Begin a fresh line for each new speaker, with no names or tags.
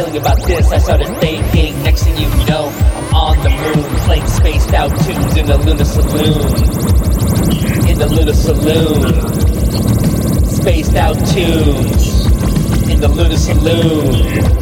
feeling about this, I started thinking. Next thing you know, I'm on the moon, playing spaced out tunes in the lunar saloon. In the lunar saloon. Spaced out tunes in the lunar saloon.